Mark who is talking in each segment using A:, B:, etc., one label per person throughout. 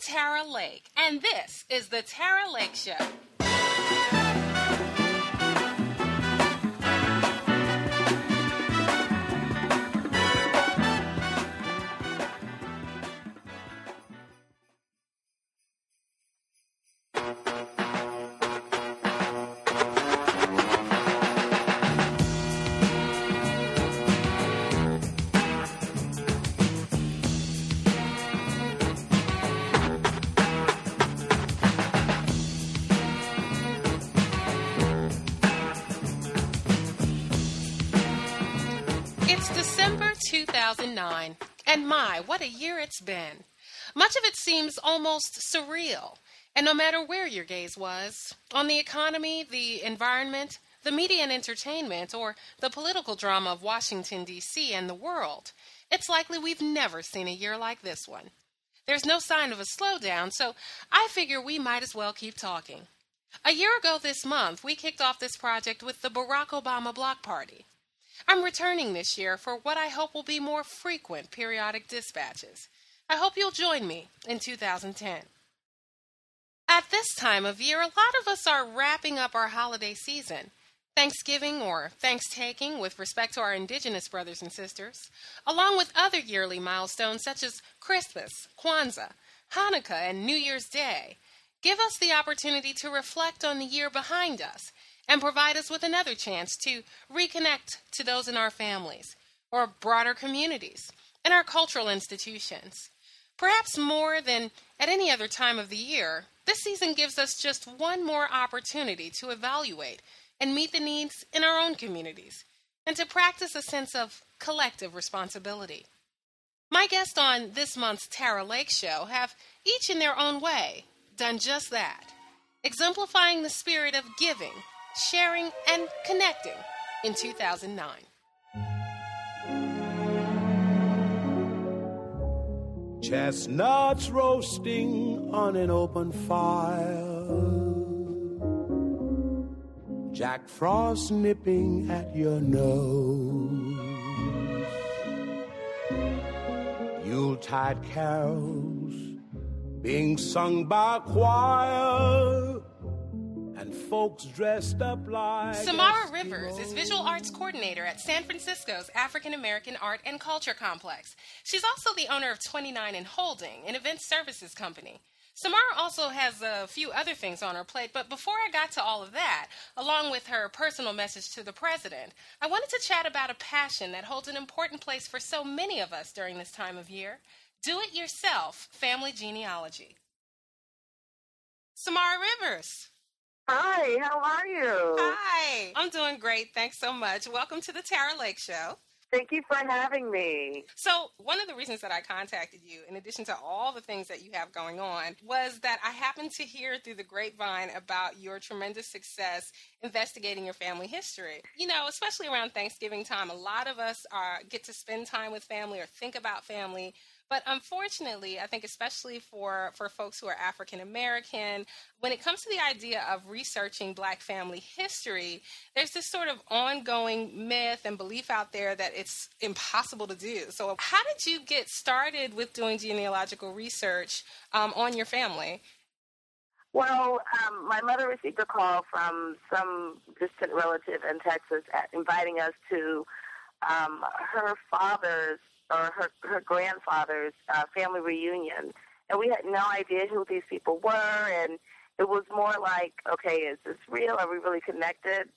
A: Tara Lake, and this is the Tara Lake Show. And my, what a year it's been. Much of it seems almost surreal, and no matter where your gaze was on the economy, the environment, the media and entertainment, or the political drama of Washington, D.C. and the world it's likely we've never seen a year like this one. There's no sign of a slowdown, so I figure we might as well keep talking. A year ago this month, we kicked off this project with the Barack Obama Block Party. I'm returning this year for what I hope will be more frequent periodic dispatches. I hope you'll join me in 2010. At this time of year, a lot of us are wrapping up our holiday season. Thanksgiving or Thanksgiving with respect to our indigenous brothers and sisters, along with other yearly milestones such as Christmas, Kwanzaa, Hanukkah, and New Year's Day, give us the opportunity to reflect on the year behind us and provide us with another chance to reconnect to those in our families or broader communities and our cultural institutions. Perhaps more than at any other time of the year, this season gives us just one more opportunity to evaluate and meet the needs in our own communities and to practice a sense of collective responsibility. My guests on this month's Tara Lake Show have each in their own way done just that, exemplifying the spirit of giving, sharing, and connecting in 2009.
B: Chestnuts roasting on an open fire. Jack Frost nipping at your nose. Yuletide carols being sung by choir. And folks dressed up like.
A: Samara Rivers is visual arts coordinator at San Francisco's African American Art and Culture Complex. She's also the owner of 29 and Holding, an event services company. Samara also has a few other things on her plate, but before I got to all of that, along with her personal message to the president, I wanted to chat about a passion that holds an important place for so many of us during this time of year do it yourself family genealogy. Samara Rivers.
C: Hi, how are you?
A: Hi, I'm doing great. Thanks so much. Welcome to the Tara Lake Show.
C: Thank you for having me.
A: So, one of the reasons that I contacted you, in addition to all the things that you have going on, was that I happened to hear through the grapevine about your tremendous success investigating your family history. You know, especially around Thanksgiving time, a lot of us are get to spend time with family or think about family. But unfortunately, I think especially for, for folks who are African American, when it comes to the idea of researching Black family history, there's this sort of ongoing myth and belief out there that it's impossible to do. So, how did you get started with doing genealogical research um, on your family?
C: Well, um, my mother received a call from some distant relative in Texas inviting us to um, her father's or her, her grandfather's uh, family reunion. And we had no idea who these people were. And it was more like, okay, is this real? Are we really connected?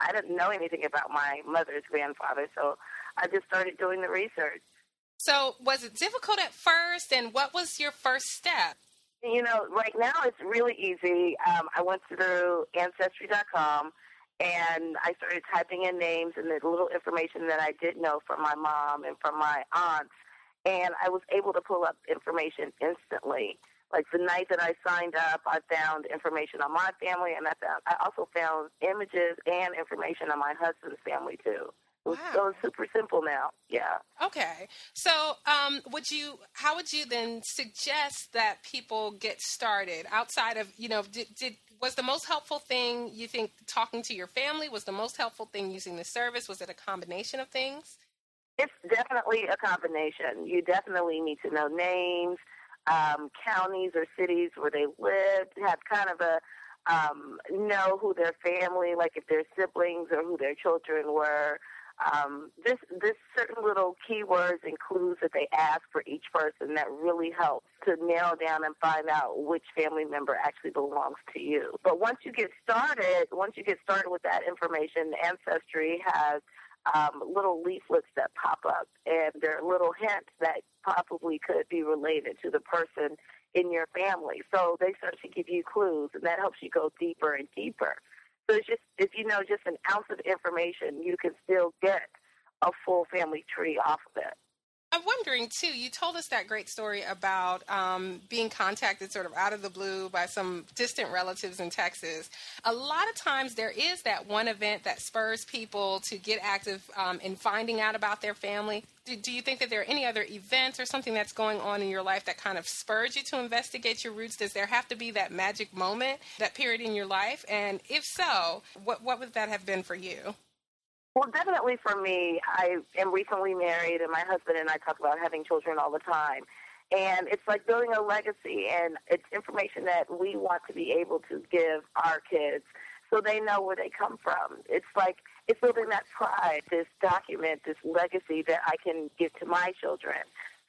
C: I didn't know anything about my mother's grandfather, so I just started doing the research.
A: So, was it difficult at first? And what was your first step?
C: You know, right now it's really easy. Um, I went through Ancestry.com and I started typing in names and the little information that I did know from my mom and from my aunts, and I was able to pull up information instantly. Like the night that I signed up, I found information on my family, and I found I also found images and information on my husband's family too. It was,
A: Wow.
C: so it's super simple now. Yeah.
A: Okay. So, um, would you? How would you then suggest that people get started outside of you know? Did, did was the most helpful thing you think talking to your family? Was the most helpful thing using the service? Was it a combination of things?
C: It's definitely a combination. You definitely need to know names. um, counties or cities where they lived, have kind of a um, know who their family, like if their siblings or who their children were. Um, this this certain little keywords and clues that they ask for each person that really helps to narrow down and find out which family member actually belongs to you. But once you get started, once you get started with that information, Ancestry has um, little leaflets that pop up, and there are little hints that probably could be related to the person in your family. So they start to give you clues, and that helps you go deeper and deeper. So it's just if you know just an ounce of information, you can still get a full family tree off of it.
A: I'm wondering too. You told us that great story about um, being contacted sort of out of the blue by some distant relatives in Texas. A lot of times there is that one event that spurs people to get active um, in finding out about their family. Do, do, you think that there are any other events or something that's going on in your life that kind of spurs you to investigate your roots? Does there have to be that magic moment, that period in your life? And if so, what what would that have been for you?
C: Well, definitely for me, I am recently married, and my husband and I talk about having children all the time. And it's like building a legacy, and it's information that we want to be able to give our kids so they know where they come from. It's like it's building that pride, this document, this legacy that I can give to my children.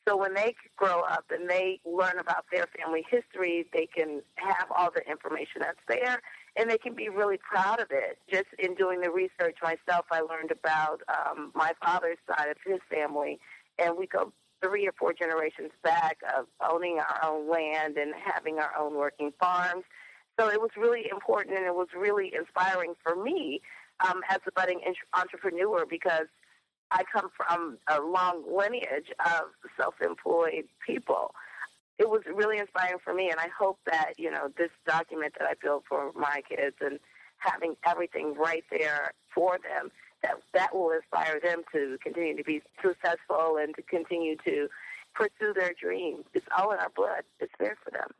C: So when they grow up and they learn about their family history, they can have all the information that's there and they can be really proud of it. Just in doing the research myself, I learned about um, my father's side of his family, and we go three or four generations back of owning our own land and having our own working farms. So it was really important and it was really inspiring for me um, as a budding entrepreneur because I come from a long lineage of self-employed people it was really inspiring for me, and I hope that you know this document that I built for my kids and having everything right there for them that that will inspire them to continue to be successful and to continue to pursue their dreams. It's all in our blood. It's there for them.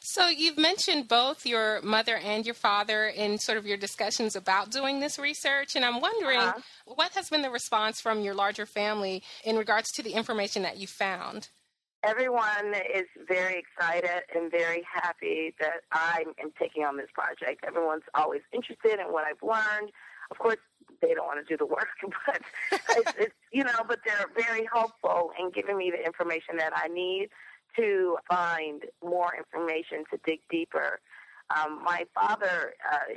A: So you've mentioned both your mother and your father in sort of your discussions about doing this research, and I'm wondering uh-huh. what has been the response from your larger family in regards to the information that you found
C: everyone is very excited and very happy that I am taking on this project. Everyone's always interested in what I've learned. Of course, they don't want to do the work, but it's, it's you know, but they're very helpful in giving me the information that I need to find more information to dig deeper. Um, my father, uh,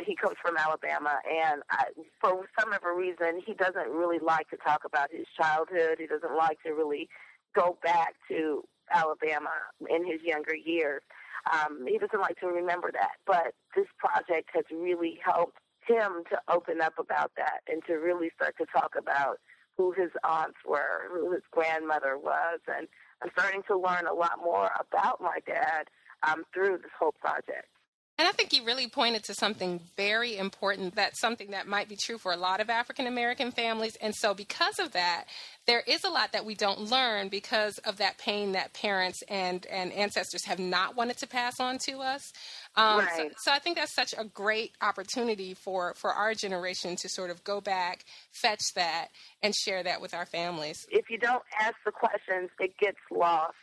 C: he comes from Alabama, and I, for some other reason, he doesn't really like to talk about his childhood. He doesn't like to really go back to Alabama in his younger years. Um, he doesn't like to remember that, but this project has really helped him to open up about that and to really start to talk about who his aunts were, who his grandmother was, and I'm starting to learn a lot more about my dad um, through this whole project.
A: And I think you really pointed to something very important. That's something that might be true for a lot of African American families. And so, because of that, there is a lot that we don't learn because of that pain that parents and, and ancestors have not wanted to pass on to us. Um, right. so, so, I think that's such a great opportunity for, for our generation to sort of go back, fetch that, and share that with our families.
C: If you don't ask the questions, it gets lost.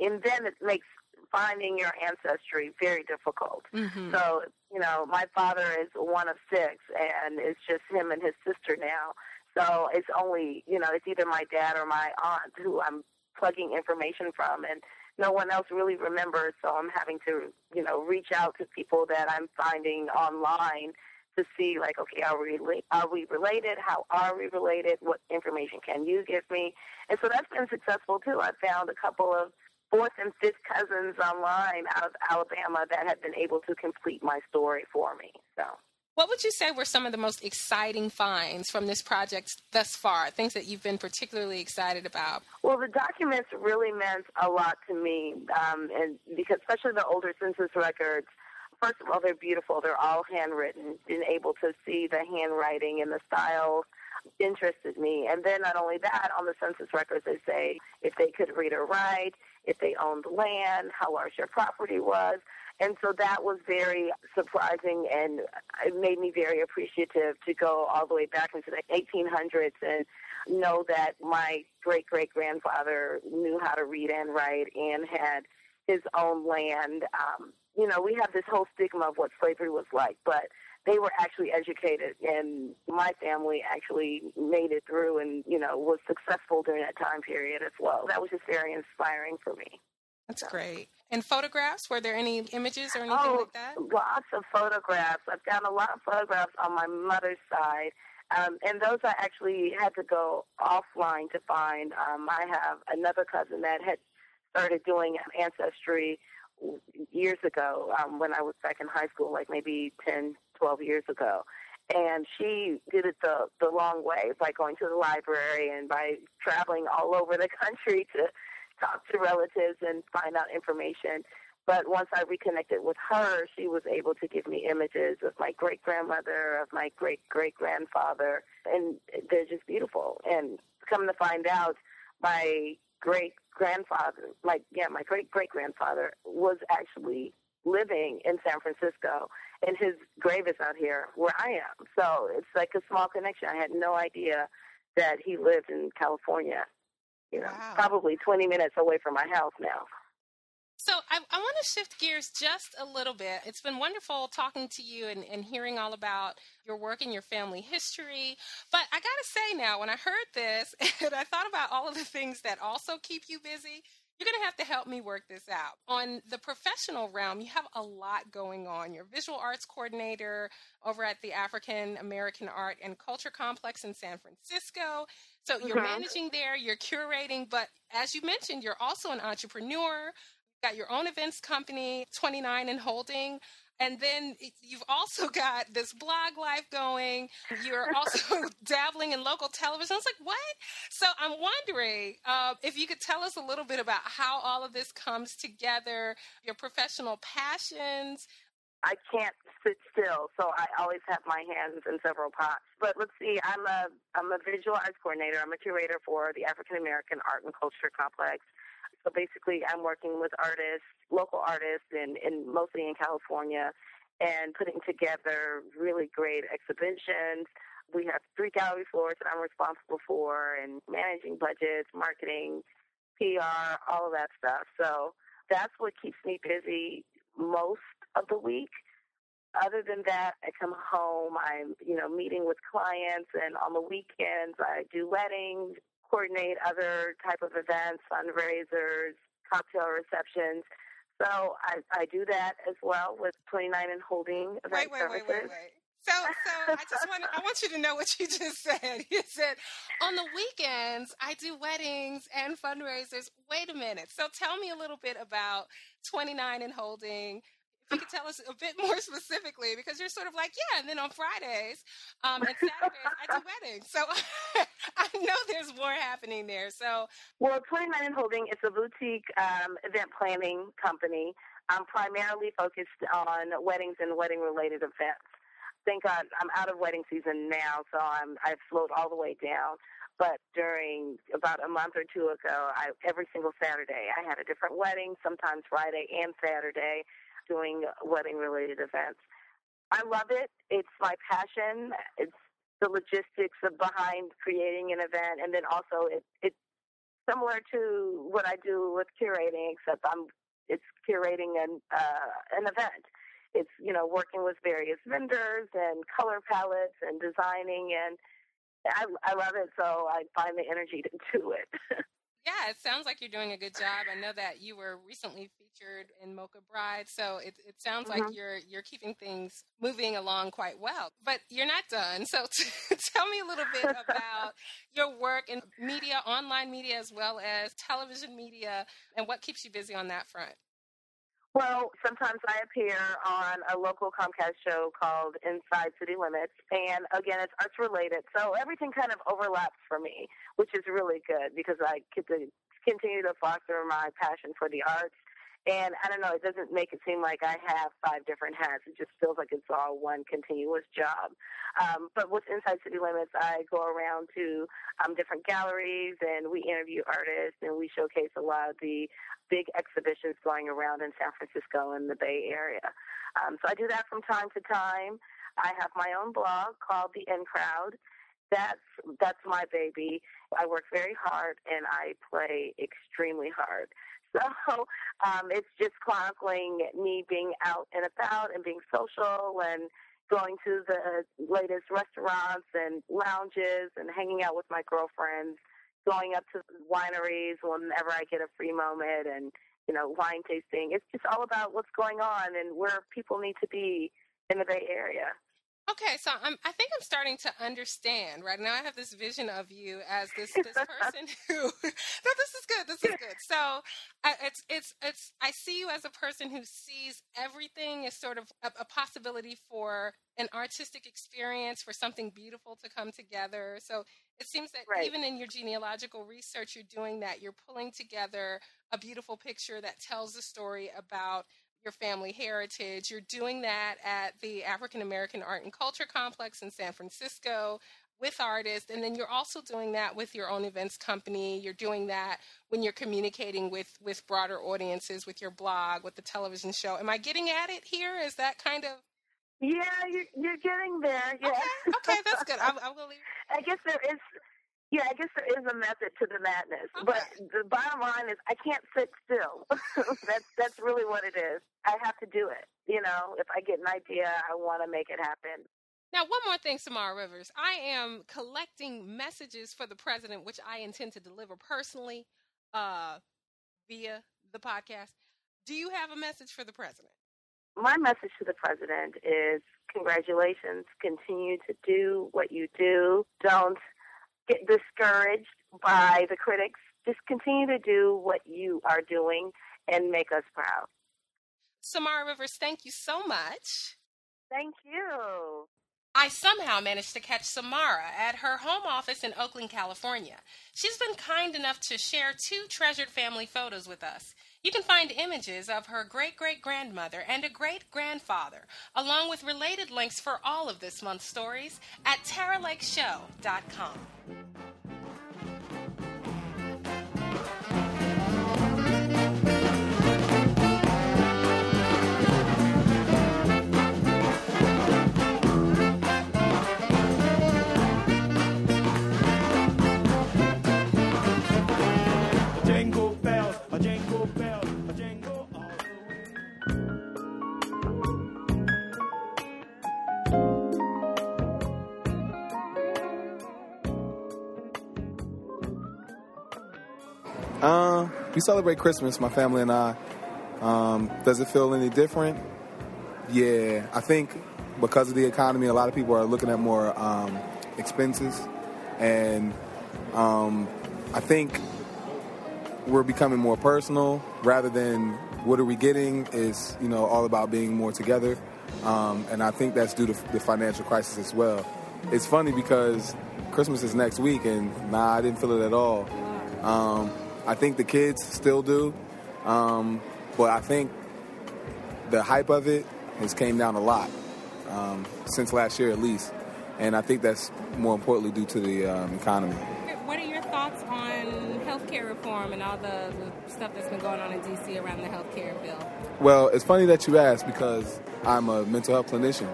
C: And then it makes finding your ancestry very difficult. Mm-hmm. So, you know, my father is one of six, and it's just him and his sister now. So it's only, you know, it's either my dad or my aunt who I'm plugging information from, and no one else really remembers. So I'm having to, you know, reach out to people that I'm finding online to see, like, okay, are we are we related? How are we related? What information can you give me? And so that's been successful too. I found a couple of fourth and fifth cousins online out of Alabama that have been able to complete my story for me. So.
A: What would you say were some of the most exciting finds from this project thus far? Things that you've been particularly excited about?
C: Well, the documents really meant a lot to me, um, and because especially the older census records. First of all, they're beautiful. They're all handwritten. Being able to see the handwriting and the style interested me. And then not only that, on the census records, they say if they could read or write, if they owned land, how large their property was. And so that was very surprising and it made me very appreciative to go all the way back into the 1800s and know that my great great grandfather knew how to read and write and had his own land. Um, you know, we have this whole stigma of what slavery was like, but they were actually educated, and my family actually made it through and, you know, was successful during that time period as well. That was just very inspiring for me.
A: That's so. great. And photographs? Were there any images or anything
C: oh,
A: like that?
C: Lots of photographs. I've got a lot of photographs on my mother's side. Um, and those I actually had to go offline to find. Um, I have another cousin that had started doing ancestry years ago um, when I was back in high school, like maybe 10, 12 years ago. And she did it the, the long way by going to the library and by traveling all over the country to talk to relatives and find out information. But once I reconnected with her, she was able to give me images of my great grandmother, of my great great grandfather, and they're just beautiful. And come to find out, my great grandfather, like yeah, my great great grandfather was actually living in San Francisco, and his grave is out here where I am. So it's like a small connection. I had no idea that he lived in California. You know, wow. probably 20 minutes away from my house now.
A: So I, I want to shift gears just a little bit. It's been wonderful talking to you and, and hearing all about your work and your family history. But I got to say now, when I heard this and I thought about all of the things that also keep you busy, you're going to have to help me work this out. On the professional realm, you have a lot going on. You're visual arts coordinator over at the African American Art and Culture Complex in San Francisco. So you're mm-hmm. managing there, you're curating, but as you mentioned, you're also an entrepreneur You've got your own events company, 29 and Holding. And then you've also got this blog life going. You're also dabbling in local television. I was like, what? So I'm wondering uh, if you could tell us a little bit about how all of this comes together, your professional passions.
C: I can't sit still, so I always have my hands in several pots. But let's see, I'm a I'm a visual arts coordinator. I'm a curator for the African American Art and Culture Complex. So basically, I'm working with artists, local artists, and, and mostly in California, and putting together really great exhibitions. We have three gallery floors that I'm responsible for, and managing budgets, marketing, PR, all of that stuff. So that's what keeps me busy most of the week. Other than that, I come home, I'm, you know, meeting with clients and on the weekends I do weddings, coordinate other type of events, fundraisers, cocktail receptions. So I, I do that as well with 29 and Holding event
A: wait, wait,
C: services.
A: Wait, wait, wait, So, so I just want I want you to know what you just said. You said on the weekends I do weddings and fundraisers. Wait a minute. So tell me a little bit about 29 and Holding if you could tell us a bit more specifically, because you're sort of like, yeah, and then on Fridays um, and Saturdays, I do weddings. So I know there's more happening there. So,
C: well, 29 and Holding is a boutique um, event planning company. I'm primarily focused on weddings and wedding related events. Thank God I'm out of wedding season now, so I'm I've slowed all the way down. But during about a month or two ago, I, every single Saturday I had a different wedding, sometimes Friday and Saturday doing wedding related events. I love it. It's my passion. It's the logistics of behind creating an event, and then also it, it's similar to what I do with curating, except I'm it's curating an uh, an event. It's you know working with various vendors and color palettes and designing, and I, I love it. So I find the energy to do it.
A: Yeah, it sounds like you're doing a good job. I know that you were recently featured in Mocha Bride, so it, it sounds mm-hmm. like you're you're keeping things moving along quite well. But you're not done. So t- tell me a little bit about your work in media, online media, as well as television media, and what keeps you busy on that front.
C: Well, sometimes I appear on a local Comcast show called Inside City Limits, and again, it's arts related, so everything kind of overlaps for me, which is really good because I get to continue to foster my passion for the arts and I don't know, it doesn't make it seem like I have five different hats. It just feels like it's all one continuous job. Um, but with Inside City Limits, I go around to um, different galleries and we interview artists and we showcase a lot of the big exhibitions going around in San Francisco and the Bay Area. Um, so I do that from time to time. I have my own blog called The In Crowd that's that's my baby. I work very hard and I play extremely hard. So um, it's just chronicling me being out and about and being social and going to the latest restaurants and lounges and hanging out with my girlfriends, going up to wineries whenever I get a free moment and you know wine tasting. It's just all about what's going on and where people need to be in the Bay Area.
A: Okay, so I'm, I think I'm starting to understand right now. I have this vision of you as this this person who. no, this is good. This is good. So, I, it's it's it's. I see you as a person who sees everything as sort of a, a possibility for an artistic experience, for something beautiful to come together. So it seems that right. even in your genealogical research, you're doing that. You're pulling together a beautiful picture that tells a story about your family heritage. You're doing that at the African American Art and Culture Complex in San Francisco with artists and then you're also doing that with your own events company. You're doing that when you're communicating with with broader audiences with your blog with the television show. Am i getting at it here? Is that kind of
C: yeah you're, you're getting there yeah
A: okay, okay that's good. I, I will leave.
C: I guess there is yeah, I guess there is a method to the madness, okay. but the bottom line is I can't sit still. that's that's really what it is. I have to do it. You know, if I get an idea, I want to make it happen.
A: Now, one more thing, Samara Rivers. I am collecting messages for the president, which I intend to deliver personally uh, via the podcast. Do you have a message for the president?
C: My message to the president is congratulations. Continue to do what you do. Don't get discouraged by the critics. Just continue to do what you are doing and make us proud.
A: Samara Rivers, thank you so much.
C: Thank you.
A: I somehow managed to catch Samara at her home office in Oakland, California. She's been kind enough to share two treasured family photos with us. You can find images of her great great grandmother and a great grandfather, along with related links for all of this month's stories at TaraLakeShow.com.
D: Uh, we celebrate Christmas, my family and I. Um, does it feel any different? Yeah, I think because of the economy, a lot of people are looking at more um, expenses, and um, I think we're becoming more personal rather than what are we getting. Is you know all about being more together, um, and I think that's due to the financial crisis as well. It's funny because Christmas is next week, and nah, I didn't feel it at all. I think the kids still do, um, but I think the hype of it has came down a lot um, since last year at least, and I think that's more importantly due to the um, economy.
A: What are your thoughts on healthcare reform and all the, the stuff that's been going on in D.C. around the healthcare bill?
D: Well, it's funny that you ask because I'm a mental health clinician,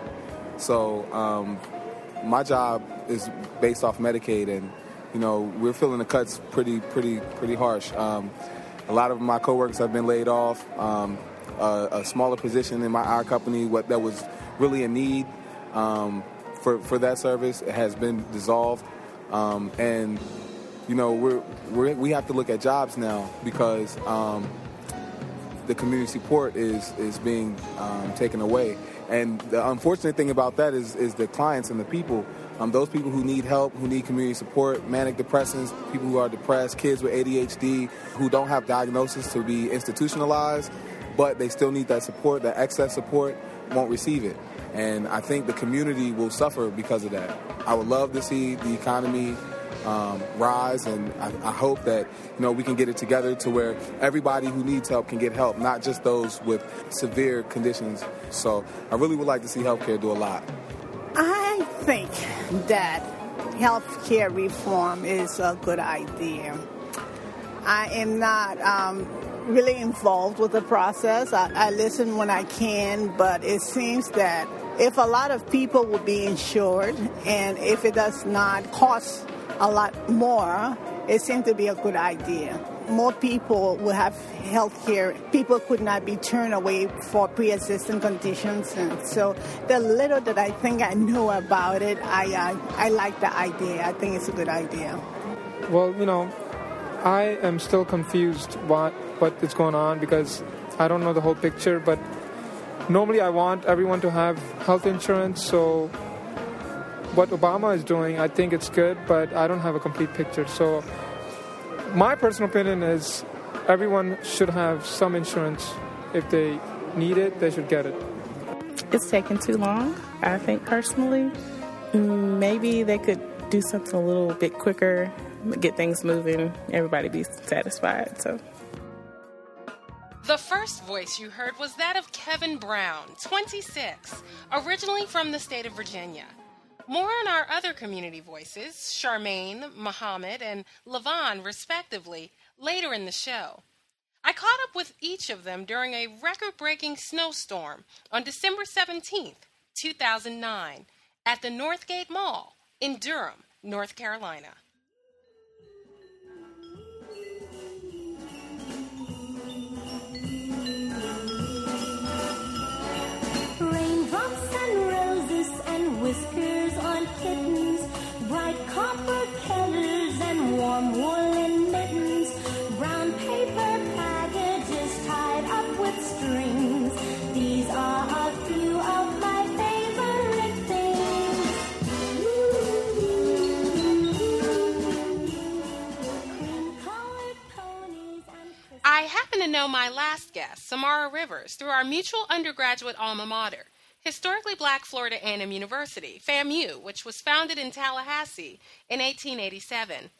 D: so um, my job is based off Medicaid and you know, we're feeling the cuts pretty, pretty, pretty harsh. Um, a lot of my coworkers have been laid off. Um, a, a, smaller position in my our company, what that was really a need um, for for that service, has been dissolved, um, and you know we're, we're we have to look at jobs now because um, the community support is is being um, taken away. And the unfortunate thing about that is is the clients and the people um, those people who need help, who need community support, manic depressants, people who are depressed, kids with ADHD, who don't have diagnosis to be institutionalized, but they still need that support, that excess support, won't receive it. And I think the community will suffer because of that. I would love to see the economy um, rise, and I, I, hope that you know we can get it together to where everybody who needs help can get help, not just those with severe conditions. So I really would like to see healthcare do a lot.
E: I think that health care reform is a good idea. I am not um, really involved with the process. I, I listen when I can, but it seems that if a lot of people will be insured and if it does not cost a lot more, it seems to be a good idea. More people will have health care. People could not be turned away for pre existing conditions. And so, the little that I think I know about it, I, uh, I like the idea. I think it's a good idea.
F: Well, you know, I am still confused what what is going on because I don't know the whole picture, but normally I want everyone to have health insurance. So what Obama is doing, I think it's good, but I don't have a complete picture. So my personal opinion is everyone should have some insurance. If they need it, they should get it.
G: It's taking too long, I think personally. Maybe they could do something a little bit quicker, get things moving, everybody be satisfied. So
A: the first voice you heard was that of Kevin Brown, 26, originally from the state of Virginia. More on our other community voices, Charmaine, Muhammad, and Levon, respectively, later in the show. I caught up with each of them during a record breaking snowstorm on December 17th, 2009, at the Northgate Mall in Durham, North Carolina.
H: Raindrops and roses and whiskers kittens, bright copper kettles and warm woolen mittens, brown paper packages tied up with strings. These are a few of my favorite things.
A: I happen to know my last guest, Samara Rivers, through our mutual undergraduate alma mater historically black Florida A&M University, FAMU, which was founded in Tallahassee in 1887.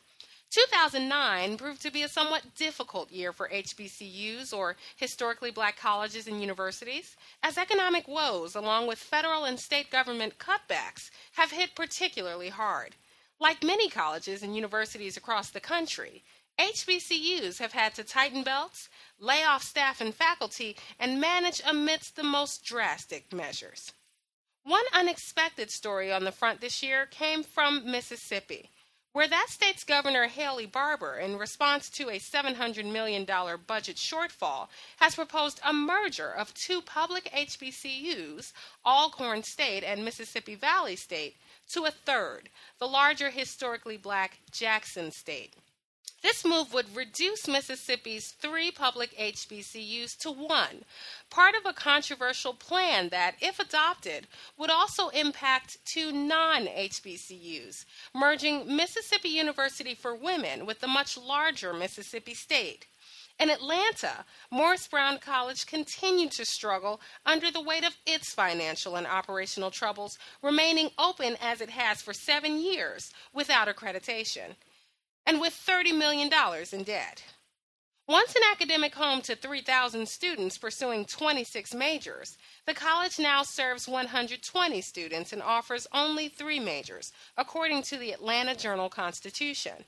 A: 2009 proved to be a somewhat difficult year for HBCUs or historically black colleges and universities, as economic woes, along with federal and state government cutbacks, have hit particularly hard. Like many colleges and universities across the country, HBCUs have had to tighten belts, lay off staff and faculty, and manage amidst the most drastic measures. One unexpected story on the front this year came from Mississippi, where that state's Governor Haley Barbour, in response to a $700 million budget shortfall, has proposed a merger of two public HBCUs, Alcorn State and Mississippi Valley State, to a third, the larger historically black Jackson State. This move would reduce Mississippi's three public HBCUs to one, part of a controversial plan that, if adopted, would also impact two non HBCUs, merging Mississippi University for Women with the much larger Mississippi State. In Atlanta, Morris Brown College continued to struggle under the weight of its financial and operational troubles, remaining open as it has for seven years without accreditation and with $30 million in debt. Once an academic home to 3,000 students pursuing 26 majors, the college now serves 120 students and offers only three majors, according to the Atlanta Journal Constitution.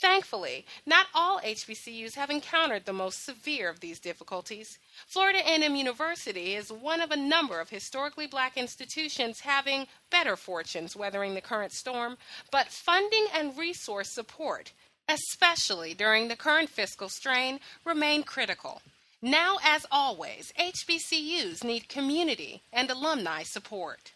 A: Thankfully, not all HBCUs have encountered the most severe of these difficulties. Florida A&M University is one of a number of historically black institutions having better fortunes weathering the current storm, but funding and resource support, especially during the current fiscal strain, remain critical. Now, as always, HBCUs need community and alumni support.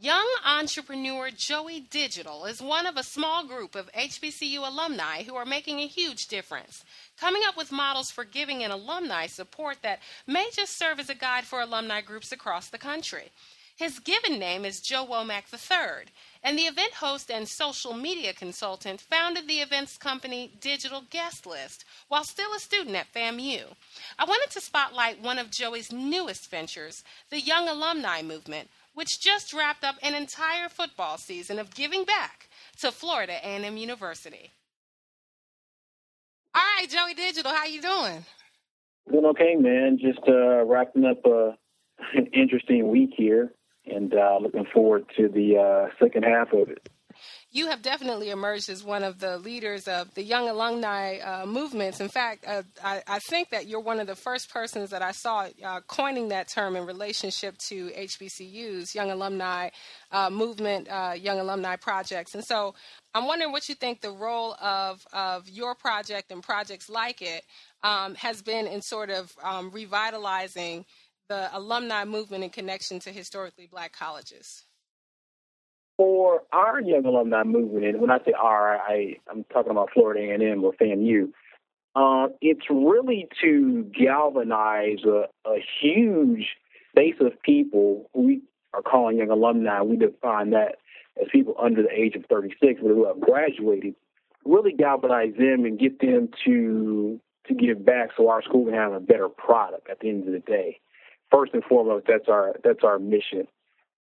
A: Young entrepreneur Joey Digital is one of a small group of HBCU alumni who are making a huge difference, coming up with models for giving and alumni support that may just serve as a guide for alumni groups across the country. His given name is Joe Womack III, and the event host and social media consultant founded the events company Digital Guest List while still a student at FAMU. I wanted to spotlight one of Joey's newest ventures, the Young Alumni Movement, which just wrapped up an entire football season of giving back to Florida A&M University. All right, Joey Digital, how you doing?
I: Doing okay, man. Just uh, wrapping up uh, an interesting week here, and uh, looking forward to the uh, second half of it.
A: You have definitely emerged as one of the leaders of the young alumni uh, movements. In fact, uh, I, I, think that you're one of the first persons that I saw uh, coining that term in relationship to HBCUs, young alumni uh, movement, uh, young alumni projects. And so I'm wondering what you think the role of, of your project and projects like it um, has been in sort of um, revitalizing the alumni movement in connection to historically black colleges
I: for our young alumni movement, and when I say our, I, I'm talking about Florida A&M or FAMU, uh, it's really to galvanize a, a huge base of people who we are calling young alumni. We define that as people under the age of 36 who have graduated. Really galvanize them and get them to to give back so our school can have a better product at the end of the day. First and foremost, that's our that's our mission.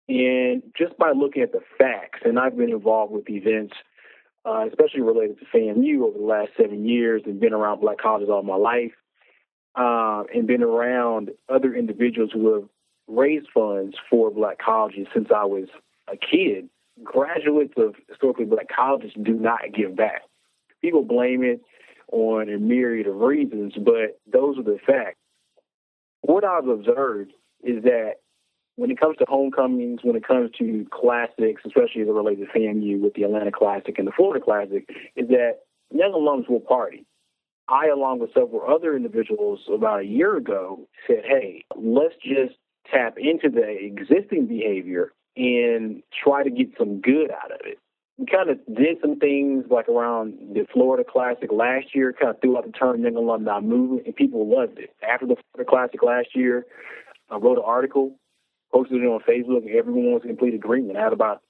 I: And just by looking at the facts, and I've been involved with events, uh, especially related to FAMU over the last seven years, and been around black colleges all my life, uh, and been around other individuals who have raised funds for black colleges since I was a kid. Graduates of historically black colleges do not give back. People blame it on a myriad of reasons, but those are the facts. What I've observed is that when it comes to homecomings, when it comes to classics, especially as it relates to FAMU with the Atlanta Classic and the Florida Classic, is that young alums will party. I, along with several other individuals about a year ago, said, hey, let's just tap into the existing behavior and try to get some good out of it. We kind of did some things like around the Florida Classic last year, kind of threw out the term young alumni movement, and people loved it. After the Florida Classic last year, I wrote an article posted it on Facebook, and everyone was in complete agreement. I had about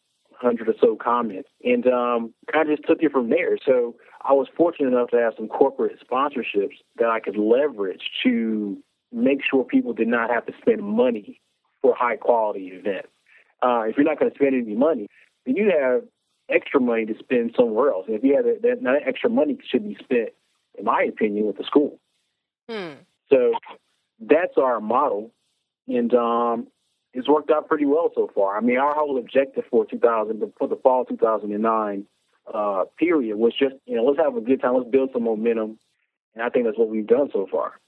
I: 100 or so comments, and um, kind of just took it from there. So I was fortunate enough to have some corporate sponsorships that I could leverage to make sure people did not have to spend money for high quality events. Uh, if you're not going to spend any money, then you have extra money to spend somewhere else. And if you have that, that, that extra money should be spent, in my opinion, with the school.
A: Hmm.
I: So that's our model. And um, it's worked out pretty well so far. I mean, our whole objective for 2000, for the fall 2009 uh, period was just, you know, let's have a good time, let's build some momentum, and I think that's what we've done so far.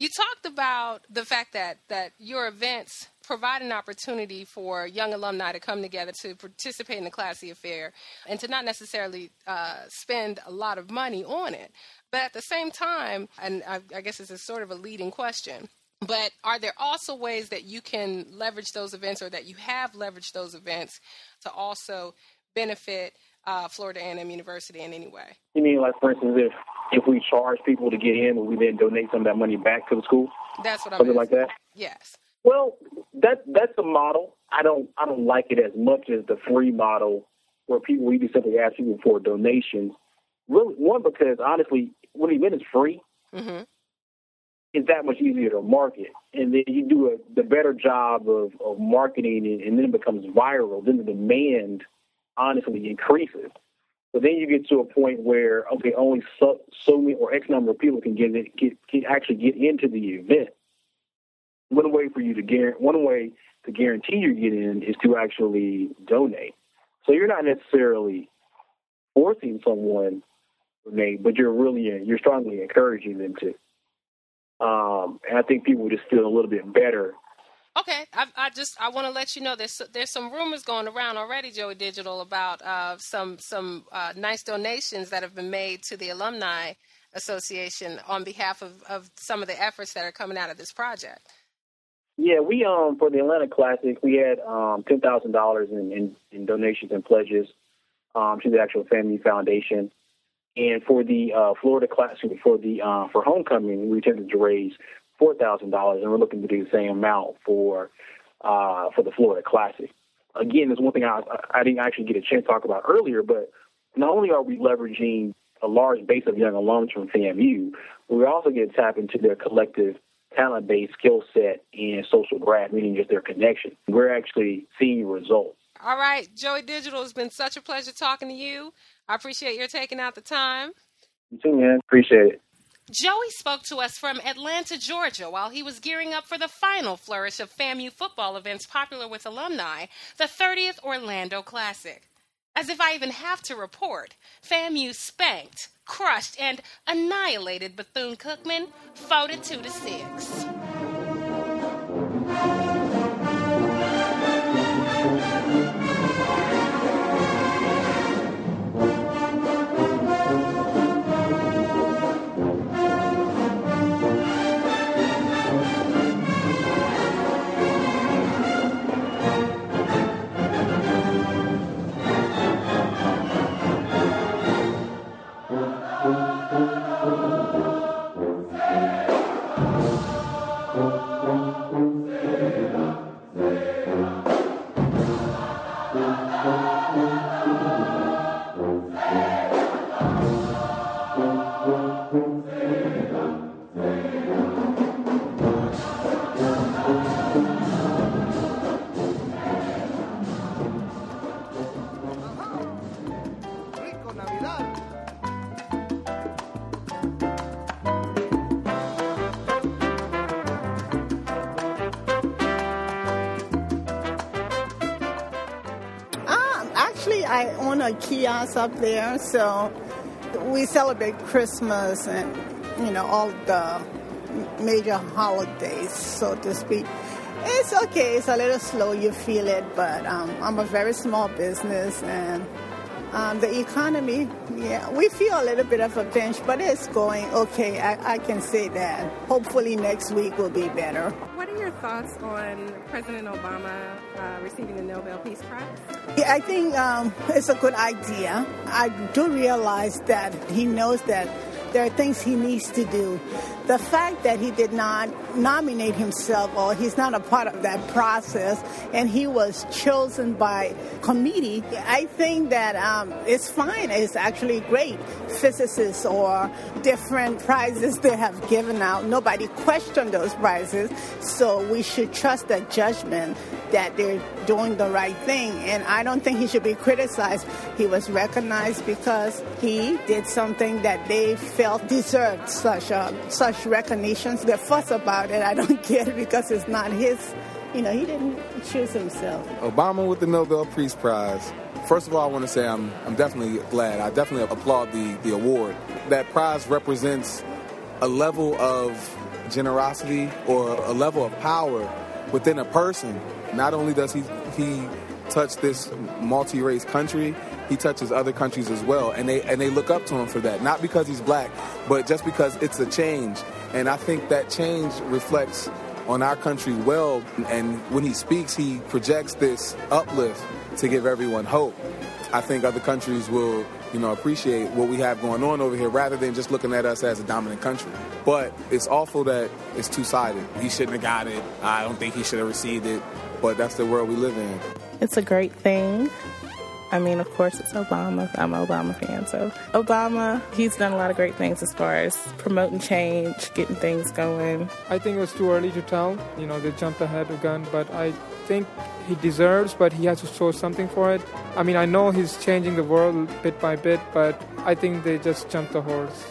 A: You talked about the fact that that your events provide an opportunity for young alumni to come together to participate in the classy affair and to not necessarily uh, spend a lot of money on it. But at the same time, and I, I guess this is sort of a leading question, but are there also ways that you can leverage those events or that you have leveraged those events to also benefit uh, Florida A&M University in any way?
I: You mean like, for instance, if if we charge people to get in, will we then donate some of that money back to the school?
A: That's what I'm
I: something like that.
A: Yes.
I: Well, that that's a model. I don't I don't like it as much as the free model where people we just simply ask people for donations. Really, one because honestly, when the event is free,
A: mm-hmm
I: it's that much easier to market. And then you do a, the better job of, of marketing and, and then it becomes viral. Then the demand honestly increases. But then you get to a point where okay, only so, so many or X number of people can get, it, get can actually get into the event. One way for you to guarantee one way to guarantee you get in is to actually donate. So you're not necessarily forcing someone to donate, but you're really you're strongly encouraging them to. Um, and I think people would just feel a little bit better.
A: Okay, I, I just I want to let you know there's there's some rumors going around already, Joey Digital, about uh, some some uh, nice donations that have been made to the alumni association on behalf of, of some of the efforts that are coming out of this project.
I: Yeah, we um for the Atlanta Classic we had um ten thousand dollars in, in donations and pledges um to the actual FAMU Foundation. And for the uh, Florida Classic, for the uh, for homecoming, we intended to raise four thousand dollars, and we're looking to do the same amount for uh, for the Florida Classic. Again, there's one thing I, I didn't actually get a chance to talk about earlier, but not only are we leveraging a large base of young alums from FAMU, we also get to tap into their collective talent base, skill set, and social graph, meaning just their connection. We're actually seeing results.
A: All right, Joey Digital, it's been such a pleasure talking to you. I appreciate your taking out the time.
I: You too, man. Appreciate it.
A: Joey spoke to us from Atlanta, Georgia, while he was gearing up for the final flourish of FAMU football events popular with alumni, the 30th Orlando Classic. As if I even have to report, FAMU spanked, crushed, and annihilated Bethune Cookman 42 to 6.
E: A kiosk up there, so we celebrate Christmas and you know all the major holidays, so to speak. It's okay. It's a little slow. You feel it, but um, I'm a very small business, and um, the economy. Yeah, we feel a little bit of a pinch, but it's going okay. I, I can say that. Hopefully, next week will be better.
J: What are your thoughts on President Obama uh, receiving the Nobel Peace Prize?
E: Yeah, I think um, it's a good idea. I do realize that he knows that there are things he needs to do. The fact that he did not nominate himself or he's not a part of that process and he was chosen by committee, I think that um, it's fine. It's actually great. Physicists or different prizes they have given out, nobody questioned those prizes. So we should trust that judgment that they're doing the right thing. And I don't think he should be criticized. He was recognized because he did something that they felt deserved such uh, such recognitions. They fuss about it. I don't it because it's not his. You know, he didn't choose himself.
D: Obama with the Nobel Peace Prize. First of all, I want to say I'm, I'm definitely glad. I definitely applaud the, the award. That prize represents a level of generosity or a level of power within a person. Not only does he, he touch this multi-race country, he touches other countries as well, and they and they look up to him for that. Not because he's black, but just because it's a change. And I think that change reflects on our country well. And when he speaks, he projects this uplift to give everyone hope. I think other countries will, you know, appreciate what we have going on over here rather than just looking at us as a dominant country. But it's awful that it's two-sided. He shouldn't have got it. I don't think he should have received it. But that's the world we live in.
G: It's a great thing. I mean, of course, it's Obama. I'm an Obama fan. So, Obama, he's done a lot of great things as far as promoting change, getting things going.
F: I think it was too early to tell. You know, they jumped ahead of gun, but I think he deserves, but he has to show something for it. I mean, I know he's changing the world bit by bit, but I think they just jumped the horse.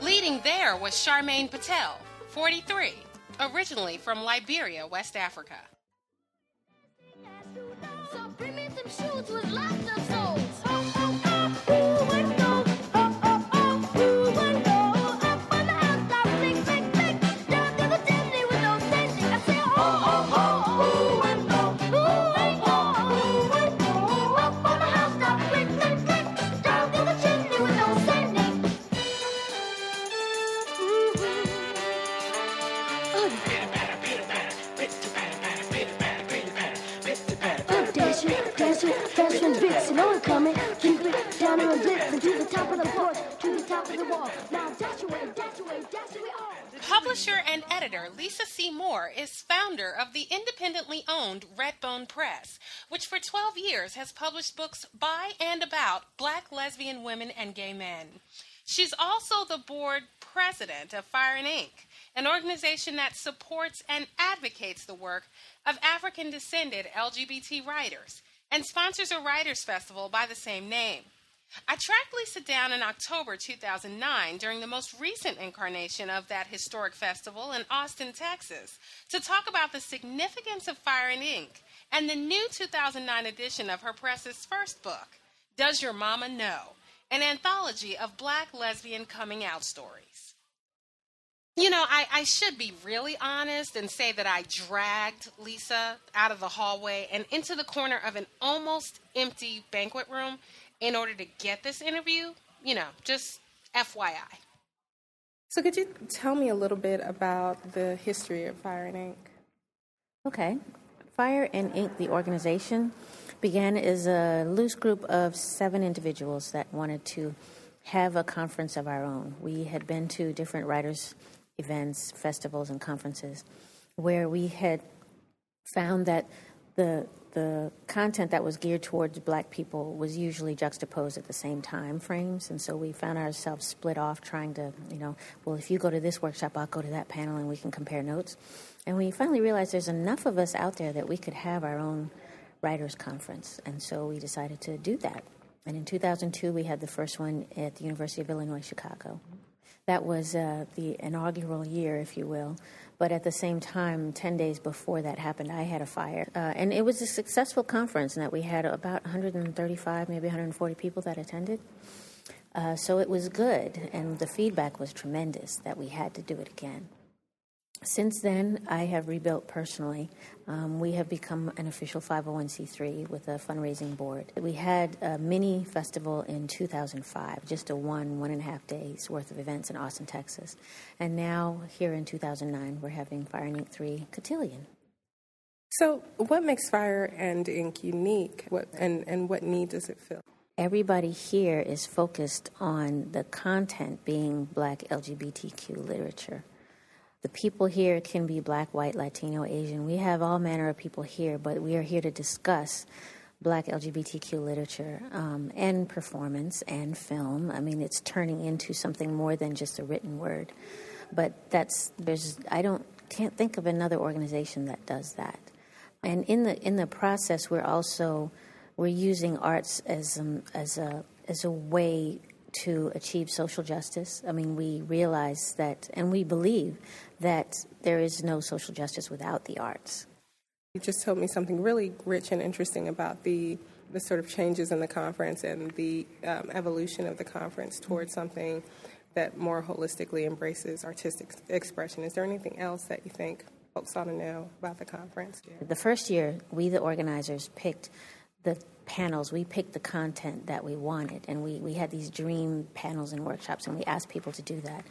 A: Leading there was Charmaine Patel, 43, originally from Liberia, West Africa.
H: Shoes with lots to the
K: top of the porch, to the top of the wall. Now dash away, dash away, dash away all.
A: Publisher and editor Lisa C. Moore is founder of the independently owned Redbone Press, which for 12 years has published books by and about black lesbian women and gay men. She's also the board president of Fire and Ink, an organization that supports and advocates the work of African descended LGBT writers and sponsors a writers festival by the same name. I tracked Lisa down in October 2009 during the most recent incarnation of that historic festival in Austin, Texas, to talk about the significance of Fire and Ink and the new 2009 edition of her press's first book, Does Your Mama Know? An anthology of black lesbian coming out stories. You know, I, I should be really honest and say that I dragged Lisa out of the hallway and into the corner of an almost empty banquet room in order to get this interview. You know, just FYI.
J: So, could you tell me a little bit about the history of Fire and Ink?
L: Okay. Fire and Ink, the organization, began as a loose group of seven individuals that wanted to have a conference of our own. We had been to different writers' events, festivals, and conferences where we had found that the the content that was geared towards black people was usually juxtaposed at the same time frames and so we found ourselves split off trying to you know well if you go to this workshop i'll go to that panel and we can compare notes. And we finally realized there's enough of us out there that we could have our own writers conference and so we decided to do that. And in 2002 we had the first one at the university of illinois chicago that was uh, the inaugural year, if you will. But at the same time, 10 days before that happened, I had a fire. Uh, and it was a successful conference in that we had about 135, maybe 140 people that attended. Uh, so it was good, and the feedback was tremendous that we had to do it again. Since then, I have rebuilt personally. Um, we have become an official 501c3 with a fundraising board. We had a mini festival in 2005, just a one, one and a half days worth of events in Austin, Texas. And now, here in 2009, we're having Fire and Ink 3 Cotillion.
J: So, what makes Fire and Ink unique, what, and, and what need does it fill?
L: Everybody here is focused on the content being black LGBTQ literature. The people here can be black, white, Latino, Asian. We have all manner of people here, but we are here to discuss black LGBTQ literature um, and performance and film. I mean, it's turning into something more than just a written word. But that's there's I don't can't think of another organization that does that. And in the in the process, we're also we're using arts as um, as a as a way to achieve social justice. I mean, we realize that, and we believe that there is no social justice without the arts.
J: You just told me something really rich and interesting about the the sort of changes in the conference and the um, evolution of the conference towards something that more holistically embraces artistic expression. Is there anything else that you think folks ought to know about the conference?
L: The first year, we, the organizers, picked the panels, we picked the content that we wanted, and we, we had these dream panels and workshops, and we asked people to do that.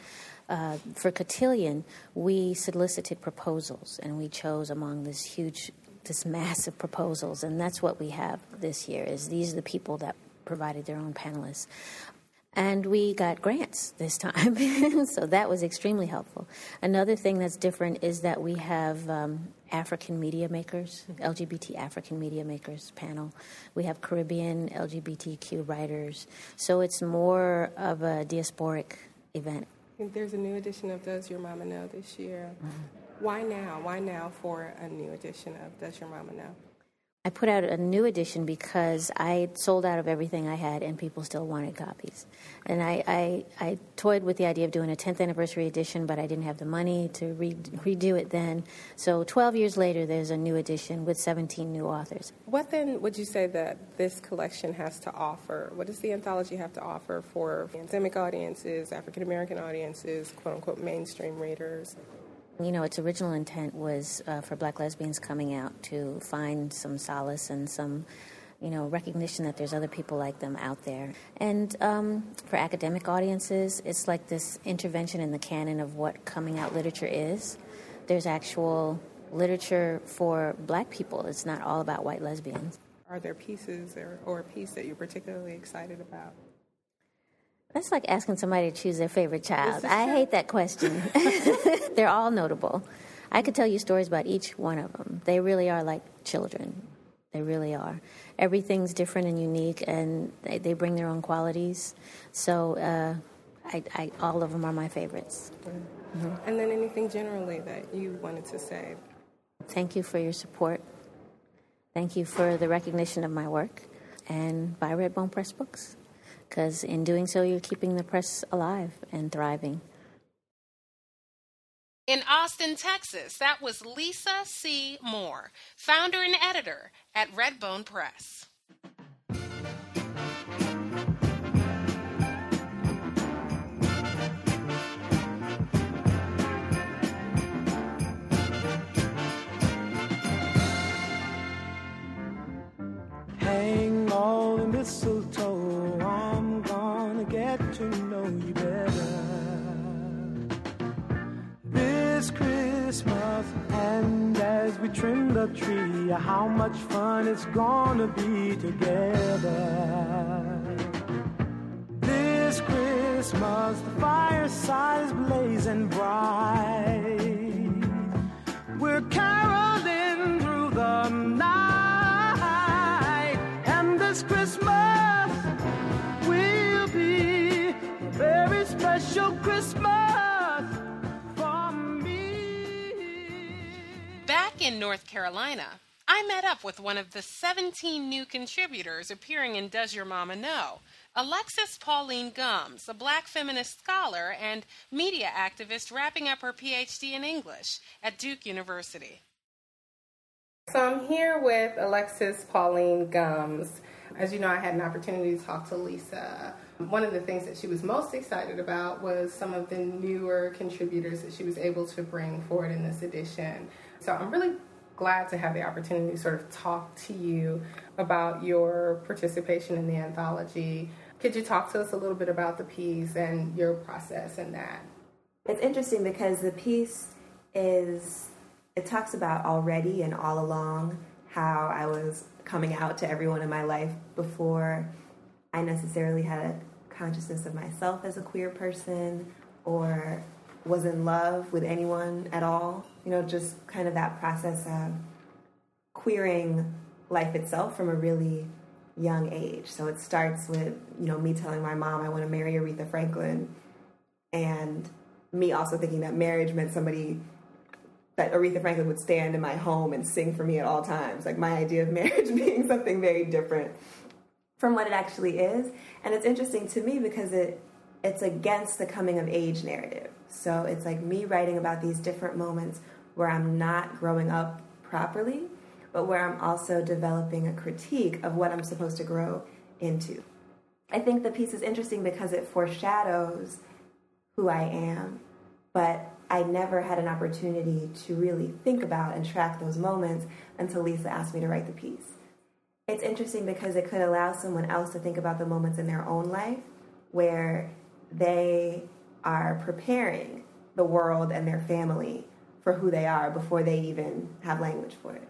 L: Uh, for Cotillion, we solicited proposals, and we chose among this huge, this massive proposals, and that's what we have this year. Is these are the people that provided their own panelists. And we got grants this time, so that was extremely helpful. Another thing that's different is that we have um, African media makers, LGBT African media makers panel. We have Caribbean LGBTQ writers. So it's more of a diasporic event.
J: There's a new edition of Does Your Mama Know this year. Mm-hmm. Why now? Why now for a new edition of Does Your Mama Know?
L: I put out a new edition because I sold out of everything I had and people still wanted copies. And I, I, I toyed with the idea of doing a 10th anniversary edition, but I didn't have the money to re- redo it then. So 12 years later, there's a new edition with 17 new authors.
J: What then would you say that this collection has to offer? What does the anthology have to offer for pandemic audiences, African American audiences, quote unquote mainstream readers?
L: You know, its original intent was uh, for black lesbians coming out to find some solace and some, you know, recognition that there's other people like them out there. And um, for academic audiences, it's like this intervention in the canon of what coming out literature is. There's actual literature for black people, it's not all about white lesbians.
J: Are there pieces or, or a piece that you're particularly excited about?
L: That's like asking somebody to choose their favorite child. I hate that question. They're all notable. I could tell you stories about each one of them. They really are like children. They really are. Everything's different and unique, and they, they bring their own qualities. So, uh, I, I, all of them are my favorites.
J: Mm-hmm. And then anything generally that you wanted to say?
L: Thank you for your support. Thank you for the recognition of my work. And buy Redbone Press books because in doing so, you're keeping the press alive and thriving.
A: In Austin, Texas, that was Lisa C. Moore, founder and editor at Redbone Press.
B: To know you better. This Christmas, and as we trim the tree, how much fun it's gonna be together. This Christmas, the fireside is blazing bright. We're caroling through the night, and this Christmas special Christmas for me.
A: Back in North Carolina, I met up with one of the 17 new contributors appearing in Does Your Mama Know? Alexis Pauline Gumbs, a black feminist scholar and media activist wrapping up her PhD in English at Duke University.
J: So I'm here with Alexis Pauline Gumbs. As you know, I had an opportunity to talk to Lisa. One of the things that she was most excited about was some of the newer contributors that she was able to bring forward in this edition. So I'm really glad to have the opportunity to sort of talk to you about your participation in the anthology. Could you talk to us a little bit about the piece and your process in that?
M: It's interesting because the piece is, it talks about already and all along how I was coming out to everyone in my life before I necessarily had consciousness of myself as a queer person or was in love with anyone at all. You know, just kind of that process of queering life itself from a really young age. So it starts with, you know, me telling my mom I want to marry Aretha Franklin and me also thinking that marriage meant somebody that Aretha Franklin would stand in my home and sing for me at all times. Like my idea of marriage being something very different from what it actually is. And it's interesting to me because it it's against the coming of age narrative. So it's like me writing about these different moments where I'm not growing up properly, but where I'm also developing a critique of what I'm supposed to grow into. I think the piece is interesting because it foreshadows who I am, but I never had an opportunity to really think about and track those moments until Lisa asked me to write the piece. It's interesting because it could allow someone else to think about the moments in their own life where they are preparing the world and their family for who they are before they even have language for it.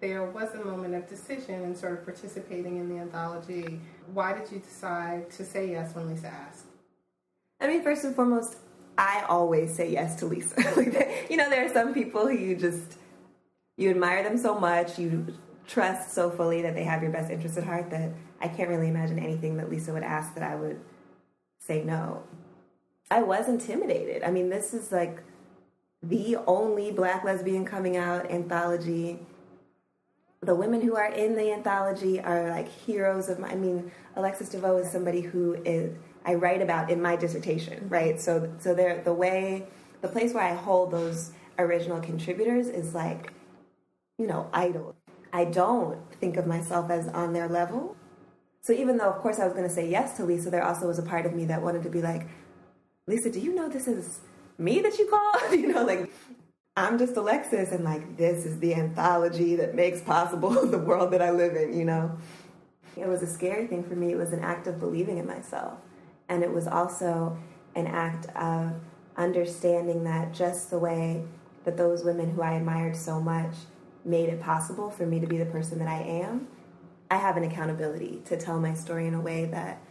J: There was a moment of decision in sort of participating in the anthology. Why did you decide to say yes when Lisa asked?
M: I mean, first and foremost, I always say yes to Lisa. you know, there are some people who you just you admire them so much, you trust so fully that they have your best interest at heart that I can't really imagine anything that Lisa would ask that I would say no. I was intimidated. I mean, this is like the only black lesbian coming out anthology. The women who are in the anthology are like heroes of my. I mean, Alexis De Veaux is somebody who is I write about in my dissertation, right? So, so there, the way, the place where I hold those original contributors is like, you know, idol. I don't think of myself as on their level. So even though, of course, I was going to say yes to Lisa, there also was a part of me that wanted to be like, Lisa, do you know this is me that you called? you know, like I'm just Alexis, and like this is the anthology that makes possible the world that I live in. You know, it was a scary thing for me. It was an act of believing in myself, and it was also an act of understanding that just the way that those women who I admired so much made it possible for me to be the person that I am, I have an accountability to tell my story in a way that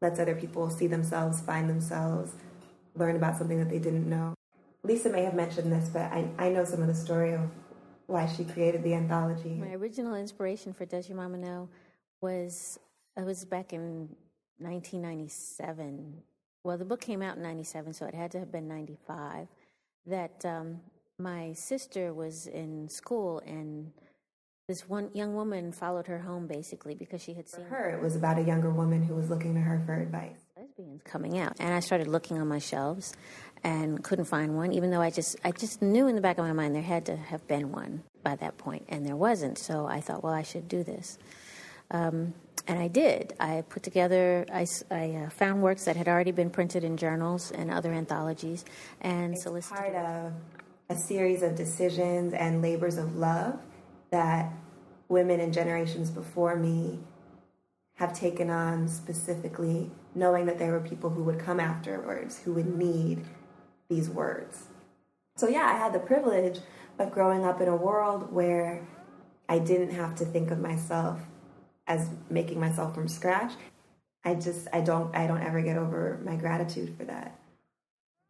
M: lets other people see themselves, find themselves, learn about something that they didn't know. Lisa may have mentioned this, but I, I know some of the story of why she created the anthology.
L: My original inspiration for Does Your Mama Know was it was back in 1997. Well, the book came out in 97, so it had to have been 95. That um, my sister was in school and this one young woman followed her home basically because she had seen
M: her. It was about a younger woman who was looking to her for advice.
L: lesbians coming out. And I started looking on my shelves and couldn't find one, even though I just I just knew in the back of my mind there had to have been one by that point, and there wasn't. So I thought, well, I should do this. Um, and I did. I put together, I, I uh, found works that had already been printed in journals and other anthologies, and
M: it's
L: solicited.
M: part of a series of decisions and labors of love that women and generations before me have taken on specifically, knowing that there were people who would come afterwards who would need these words. So, yeah, I had the privilege of growing up in a world where I didn't have to think of myself as making myself from scratch. I just I don't I don't ever get over my gratitude for that.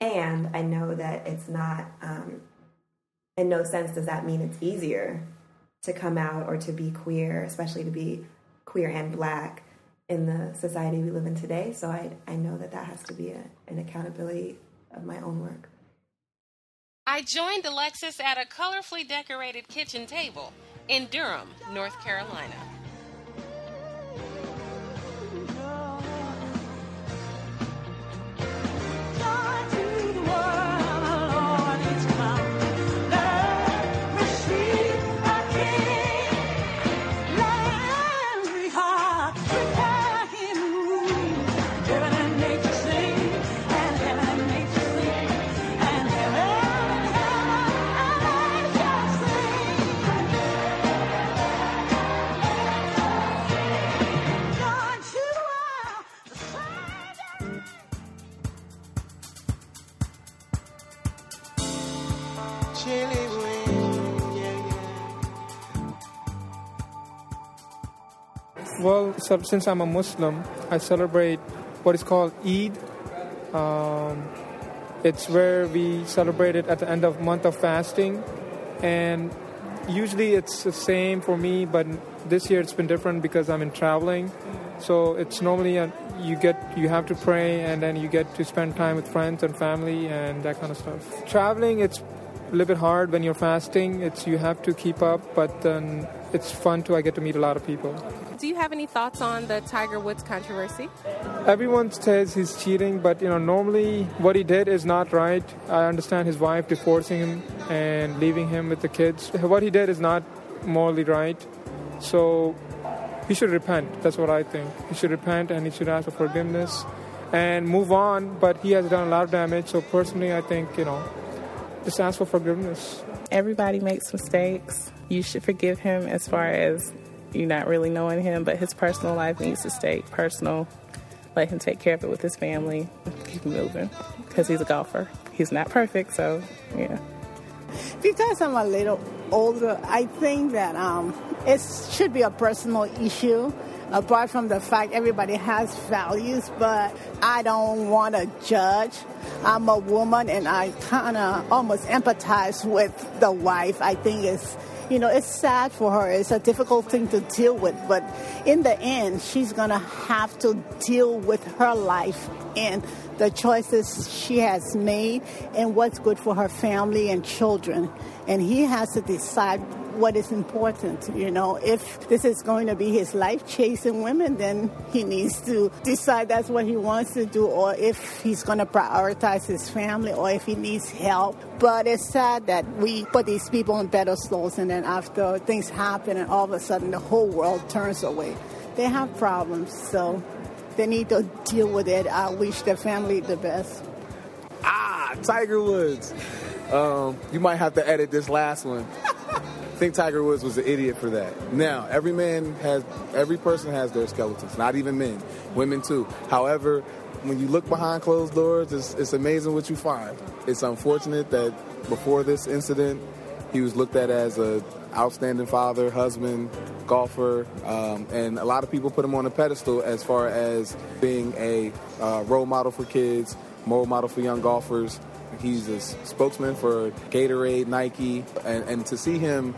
M: And I know that it's not um, in no sense does that mean it's easier to come out or to be queer, especially to be queer and black in the society we live in today. So I, I know that that has to be a, an accountability of my own work.
A: I joined Alexis at a colorfully decorated kitchen table in Durham, North Carolina.
F: Well, since I'm a Muslim, I celebrate what is called Eid. Um, it's where we celebrate it at the end of month of fasting, and usually it's the same for me. But this year it's been different because I'm in traveling. So it's normally a, you get you have to pray and then you get to spend time with friends and family and that kind of stuff. Traveling it's a little bit hard when you're fasting. It's you have to keep up, but then it's fun too. I get to meet a lot of people.
J: Do you have any thoughts on the Tiger Woods controversy?
F: Everyone says he's cheating, but you know normally what he did is not right. I understand his wife divorcing him and leaving him with the kids. What he did is not morally right. So he should repent. That's what I think. He should repent and he should ask for forgiveness and move on. But he has done a lot of damage. So personally, I think you know, just ask for forgiveness.
G: Everybody makes mistakes. You should forgive him as far as you not really knowing him, but his personal life needs to stay personal. Let him take care of it with his family. Keep moving because he's a golfer. He's not perfect, so yeah.
E: Because I'm a little older, I think that um, it should be a personal issue. Apart from the fact everybody has values, but I don't want to judge. I'm a woman and I kind of almost empathize with the wife. I think it's you know, it's sad for her. It's a difficult thing to deal with, but in the end, she's going to have to deal with her life and the choices she has made and what's good for her family and children. And he has to decide what is important. You know, if this is going to be his life chasing women, then he needs to decide that's what he wants to do, or if he's going to prioritize his family, or if he needs help. But it's sad that we put these people on pedestals, and then after things happen, and all of a sudden the whole world turns away. They have problems, so they need to deal with it. I wish their family the best.
D: Ah, Tiger Woods. Um, you might have to edit this last one. I think Tiger Woods was an idiot for that. Now, every man has, every person has their skeletons, not even men, women too. However, when you look behind closed doors, it's, it's amazing what you find. It's unfortunate that before this incident, he was looked at as a outstanding father, husband, golfer, um, and a lot of people put him on a pedestal as far as being a uh, role model for kids, role model for young golfers. He's a spokesman for Gatorade, Nike, and, and to see him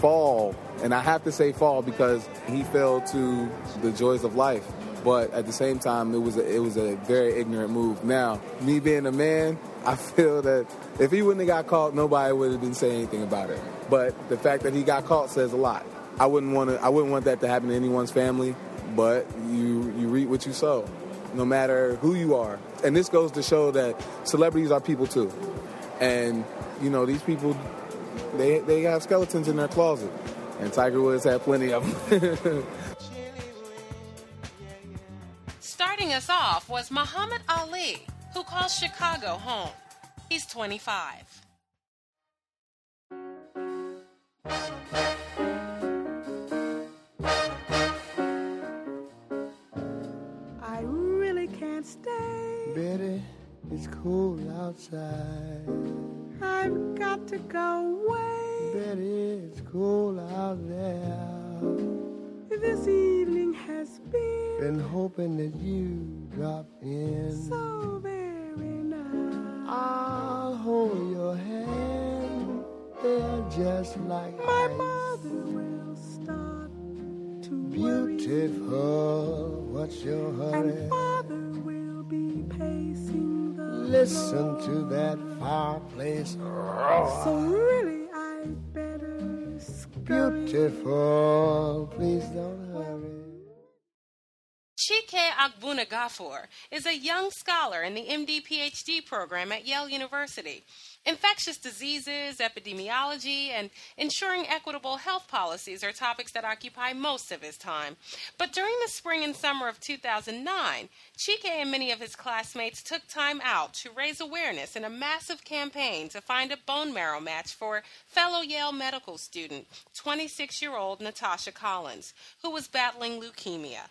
D: fall, and I have to say fall because he fell to the joys of life. But at the same time, it was a, it was a very ignorant move. Now, me being a man, I feel that if he wouldn't have got caught, nobody would have been saying anything about it. But the fact that he got caught says a lot. I wouldn't want to. I wouldn't want that to happen to anyone's family. But you you reap what you sow. No matter who you are. And this goes to show that celebrities are people too. And, you know, these people, they, they have skeletons in their closet. And Tiger Woods had plenty of them.
A: Starting us off was Muhammad Ali, who calls Chicago home. He's 25.
N: It's cold outside.
B: I've got to go away.
N: Betty, it's cold out there.
B: This evening has been
N: Been hoping that you drop in.
B: so very nice.
N: I'll hold your hand. They're just like
B: My
N: ice.
B: mother will start to worry,
N: Beautiful, what's your hurry?
B: and father will be pacing
N: Listen to that fireplace
B: So really, I better scurry.
N: Beautiful, please don't hurry.
A: Chike Akbunagafor is a young scholar in the MD PhD program at Yale University. Infectious diseases, epidemiology, and ensuring equitable health policies are topics that occupy most of his time. But during the spring and summer of 2009, Chike and many of his classmates took time out to raise awareness in a massive campaign to find a bone marrow match for fellow Yale medical student, 26 year old Natasha Collins, who was battling leukemia.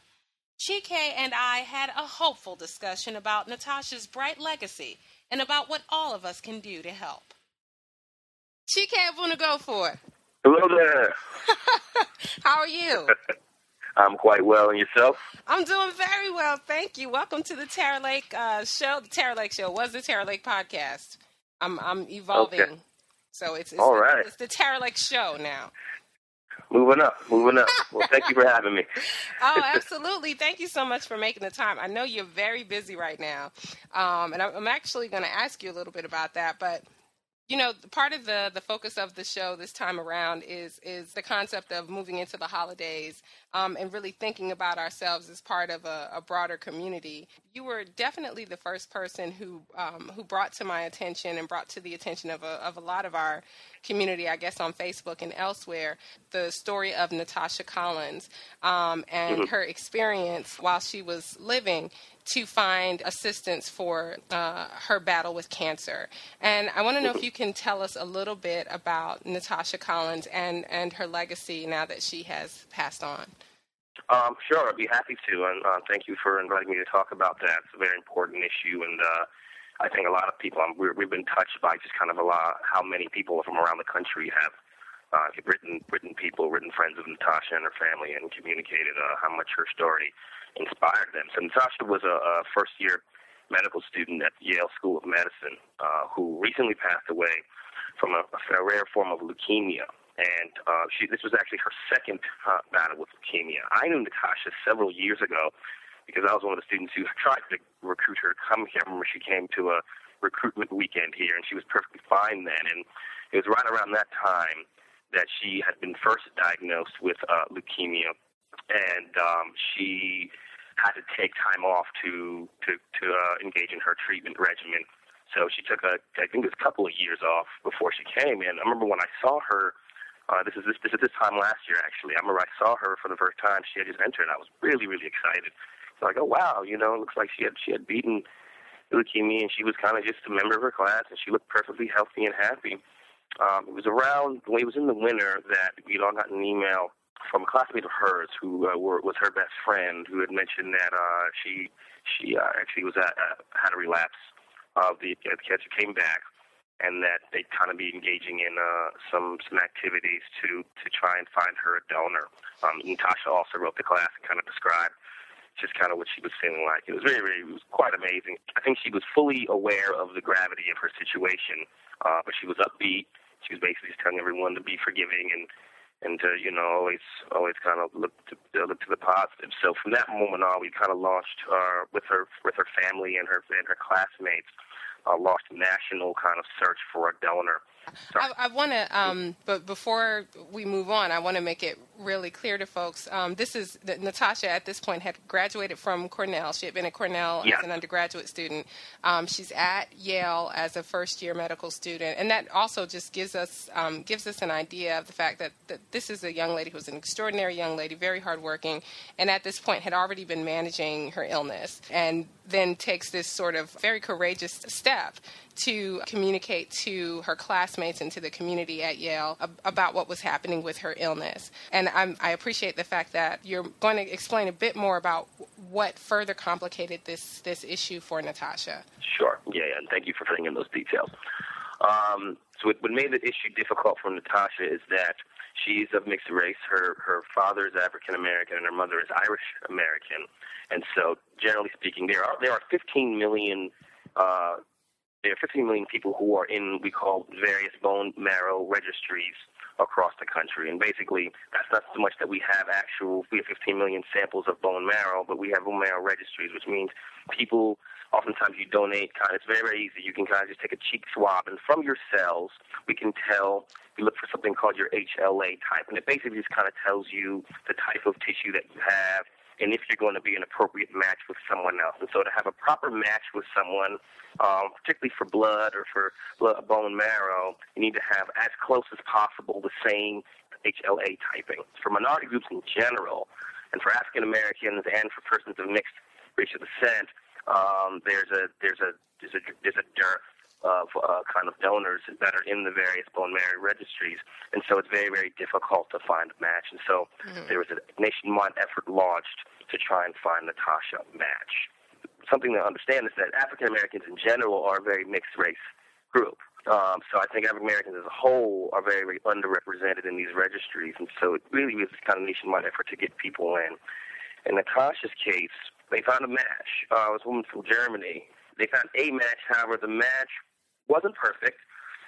A: Chike and I had a hopeful discussion about Natasha's bright legacy and about what all of us can do to help. She can't want to go for it.
O: Hello there.
A: how are you?
O: I'm quite well, and yourself?
A: I'm doing very well, thank you. Welcome to the Tara Lake uh, show. The Tara Lake show was the Tara Lake podcast. I'm I'm evolving,
O: Okay.
A: so it's, it's
O: All
A: the,
O: right.
A: It's the Tara Lake show now.
O: Moving up, moving up. Well, thank you for having me.
A: Oh, absolutely. Thank you so much for making the time. I know you're very busy right now. Um, and I'm, actually going to ask you a little bit about that. But, you know, part of the, the focus of the show this time around is, is the concept of moving into the holidays um, and really thinking about ourselves as part of a, a broader community. You were definitely the first person who, um, who brought to my attention and brought to the attention of a, of a lot of our community, I guess, on Facebook and elsewhere, the story of Natasha Collins um, and
P: Mhm.
A: her experience while she was living to find assistance for uh, her battle with cancer. And I want to know if you can tell us a little bit about Natasha Collins and, and her legacy now that she has passed on.
O: Um, sure, I'd be happy to, and uh, thank you for inviting me to talk about that. It's a very important issue, and uh, I think a lot of people, um, we're, we've been touched by just kind of a lot, how many people from around the country have uh, written, written people, written friends of Natasha and her family, and communicated uh, how much her story inspired them. So Natasha was a, a first-year medical student at Yale School of Medicine uh, who recently passed away from a, a rare form of leukemia. And uh, she, this was actually her second uh, battle with leukemia. I knew Natasha several years ago because I was one of the students who tried to recruit her to come here. I remember she came to a recruitment weekend here, and she was perfectly fine then. And it was right around that time that she had been first diagnosed with uh, leukemia, and um, she had to take time off to to to uh, engage in her treatment regimen. So she took a, I think it was a couple of years off before she came. And I remember when I saw her, uh, this is this, this is this time last year actually. I remember I saw her for the first time. She had just entered, and I was really really excited. So I go, wow, you know, it looks like she had she had beaten leukemia, and she was kind of just a member of her class, and she looked perfectly healthy and happy. Um, it was around when it was in the winter that we all got an email from a classmate of hers who uh, were, was her best friend, who had mentioned that uh, she she uh, actually was at, uh, had a relapse of the uh, cancer, came back, and that they'd kind of be engaging in uh, some some activities to to try and find her a donor. Um, Natasha also wrote the class and kind of described just kind of what she was feeling like. It was very, very, it was quite amazing. I think she was fully aware of the gravity of her situation, uh, but she was upbeat. She was basically just telling everyone to be forgiving and and to you know always always kind of look to uh, look to the positive. So from that moment on, we kind of launched uh, with her with her family and her and her classmates uh, launched a national kind of search for a donor.
A: I, I want to, um, but before we move on, I want to make it really clear to folks. Um, this is that Natasha at this point had graduated from Cornell. She had been at Cornell
O: Yeah.
A: as an undergraduate student. Um, she's at Yale as a first year medical student, and that also just gives us um, gives us an idea of the fact that, that this is a young lady who's an extraordinary young lady, very hardworking, and at this point had already been managing her illness, and then takes this sort of very courageous step to communicate to her classmates and to the community at Yale ab- about what was happening with her illness. And I'm, I appreciate the fact that you're going to explain a bit more about what further complicated this, this issue for Natasha.
O: Sure. Yeah, yeah, and thank you for filling in those details. Um, so what, made the issue difficult for Natasha is that she's of mixed race. Her her father is African American and her mother is Irish American, and so generally speaking, there are there are 15 million. Uh, there are 15 million people who are in we call various bone marrow registries across the country. And basically, that's not so much that we have actual, we have 15 million samples of bone marrow, but we have bone marrow registries, which means people, oftentimes you donate, kind of, it's very, very easy. You can kind of just take a cheek swab, and from your cells, we can tell, we look for something called your HLA type. And it basically just kind of tells you the type of tissue that you have, and if you're going to be an appropriate match with someone else. And so to have a proper match with someone, um, particularly for blood or for blood, bone marrow, you need to have as close as possible the same HLA typing. For minority groups in general, and for African Americans and for persons of mixed racial descent, um, there's a there's a there's a there's a dearth of uh, kind of donors that are in the various bone marrow registries, and so it's very very difficult to find a match. And so there was a nationwide effort launched to try and find Natasha match. Something to understand is that African Americans in general are a very mixed race group. Um, so I think African Americans as a whole are very, very underrepresented in these registries, and so it really was kind of nationwide effort to get people in. In Natasha's case, they found a match. Uh, it was a woman from Germany. They found a match, however, the match wasn't perfect,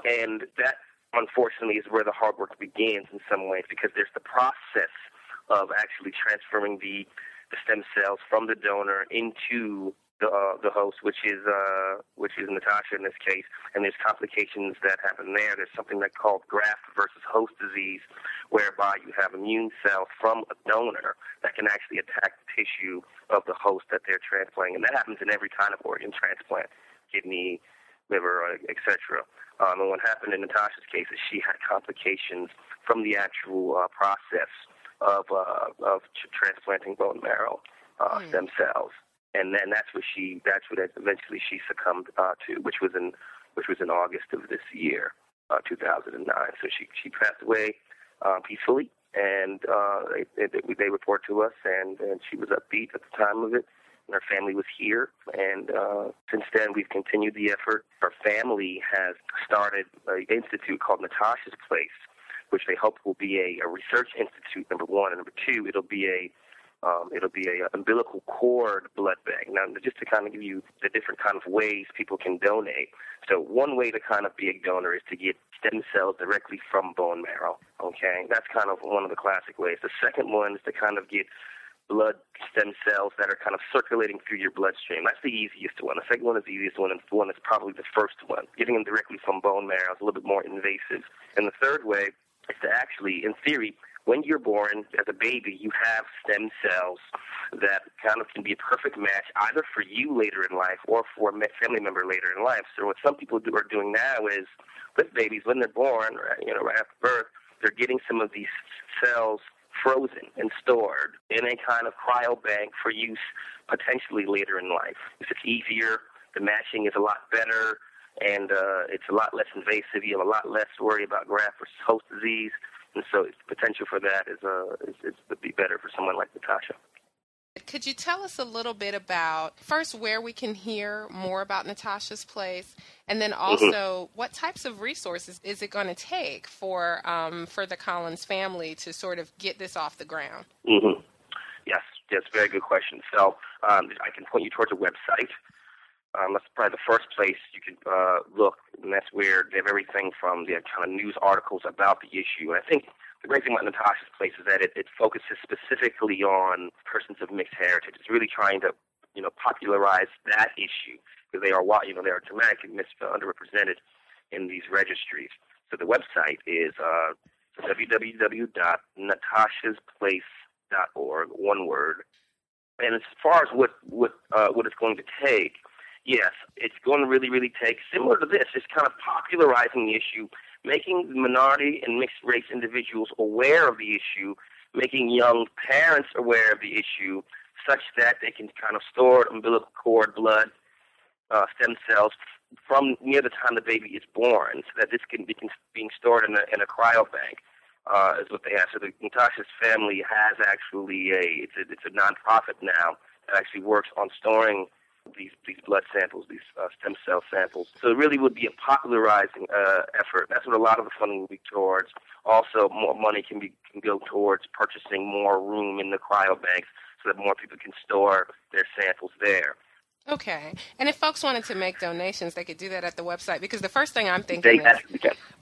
O: and that unfortunately is where the hard work begins in some ways because there's the process of actually transferring the stem cells from the donor into the uh, the host, which is uh, which is Natasha in this case, and there's complications that happen there. There's something that's called graft versus host disease, whereby you have immune cells from a donor that can actually attack the tissue of the host that they're transplanting, and that happens in every kind of organ transplant, kidney, liver, uh, etc. Um, and what happened in Natasha's case is she had complications from the actual uh, process of uh, of tr- transplanting bone marrow uh, stem cells, and then that's what she that's what eventually she succumbed uh, to, which was in which was in August of this year, uh, 2009. So she she passed away uh, peacefully, and uh, they, they they report to us, and and she was upbeat at the time of it. And her family was here, and uh, since then we've continued the effort. Her family has started an institute called Natasha's Place, which they hope will be a, a research institute. Number one, and number two, it'll be a um, it'll be a umbilical cord blood bank. Now, just to kind of give you the different kind of ways people can donate. So, one way to kind of be a donor is to get stem cells directly from bone marrow. Okay, that's kind of one of the classic ways. The second one is to kind of get blood stem cells that are kind of circulating through your bloodstream. That's the easiest one. The second one is the easiest one, and the one is probably the first one. Getting them directly from bone marrow is a little bit more invasive. And the third way is actually, in theory, when you're born as a baby, you have stem cells that kind of can be a perfect match either for you later in life or for a family member later in life. So what some people do, are doing now is with babies when they're born, you know, right after birth, they're getting some of these cells frozen and stored in a kind of cryo bank for use potentially later in life. If it's easier, the matching is a lot better, and uh, it's a lot less invasive. You have a lot less worry about graft versus host disease, and so it's potential for that is uh, is, is would be better for someone like Natasha.
A: Could you tell us a little bit about first where we can hear more about Natasha's place, and then also what types of resources is it going to take for um, for the Collins family to sort of get this off the ground?
O: Mm-hmm. Yes, yes, very good question. So um, I can point you towards a website. Um, that's probably the first place you could uh, look, and that's where they have everything from the kind of news articles about the issue. And I think the great thing about Natasha's place is that it, it focuses specifically on persons of mixed heritage. It's really trying to you know, popularize that issue because they are, you know, they are dramatically mis- underrepresented in these registries. So the website is uh, www.natashasplace.org, one word. And as far as what what uh, what it's going to take, yes, it's going to really really take similar to this, just kind of popularizing the issue, making minority and mixed race individuals aware of the issue, making young parents aware of the issue, such that they can kind of store umbilical cord blood uh, stem cells from near the time the baby is born, so that this can be being stored in a in a cryobank. Uh, is what they have. So the Natasha's family has actually a it's a it's a nonprofit now that actually works on storing these these blood samples, these uh, stem cell samples. So it really would be a popularizing uh, effort. That's what a lot of the funding will be towards. Also, more money can be can go towards purchasing more room in the cryobanks so that more people can store their samples there.
A: Okay. And if folks wanted to make donations, they could do that at the website because the first thing I'm thinking is,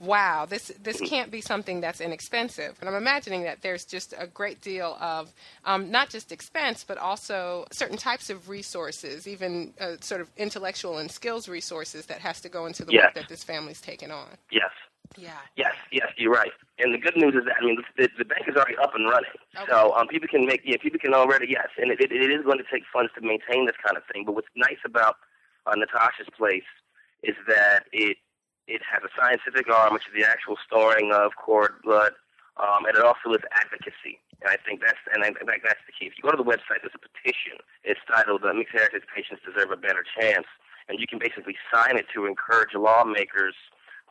A: wow, this this can't be something that's inexpensive. And I'm imagining that there's just a great deal of um, not just expense, but also certain types of resources, even uh, sort of intellectual and skills resources that has to go into the
O: Yes.
A: work that this family's taken on.
O: Yes.
A: Yeah.
O: Yes, yes, you're right. And the good news is that I mean the, the bank is already up and running, so um, people can make yeah people can already yes, and it, it, it is going to take funds to maintain this kind of thing. But what's nice about uh, Natasha's place is that it it has a scientific arm, which is the actual storing of cord blood, um, and it also is advocacy. And I think that's and I think that's the key. If you go to the website, there's a petition. It's titled uh, "Mixed Heritage Patients Deserve a Better Chance," and you can basically sign it to encourage lawmakers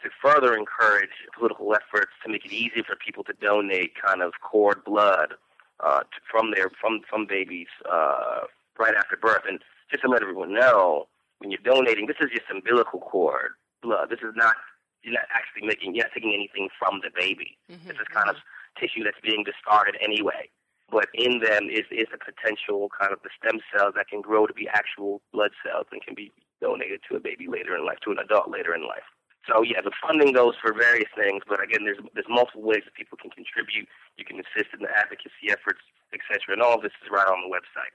O: to further encourage political efforts to make it easier for people to donate kind of cord blood uh, to, from their from from babies uh, right after birth. And just to let everyone know, when you're donating, this is just umbilical cord blood. This is not you're not actually making you're not taking anything from the baby. This is kind of tissue that's being discarded anyway. But in them is is a potential kind of the stem cells that can grow to be actual blood cells and can be donated to a baby later in life, to an adult later in life. So yeah, the funding goes for various things, but again, there's there's multiple ways that people can contribute. You can assist in the advocacy efforts, etc. And all of this is right on the website.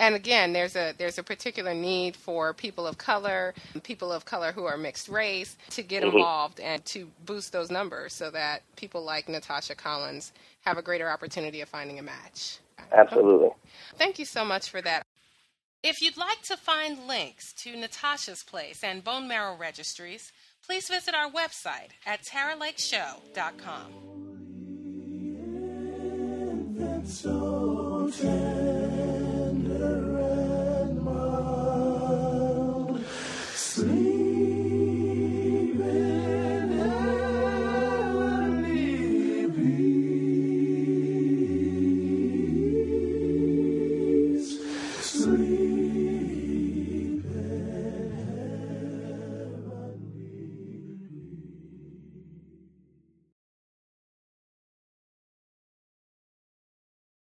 A: And again, there's a there's a particular need for people of color, people of color who are mixed race, to get
O: Mhm.
A: involved and to boost those numbers so that people like Natasha Collins have a greater opportunity of finding a match.
O: Absolutely.
A: Thank you so much for that. If you'd like to find links to Natasha's Place and Bone Marrow Registries, please visit our website at taralakeshow.com.